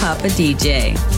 Papa DJ.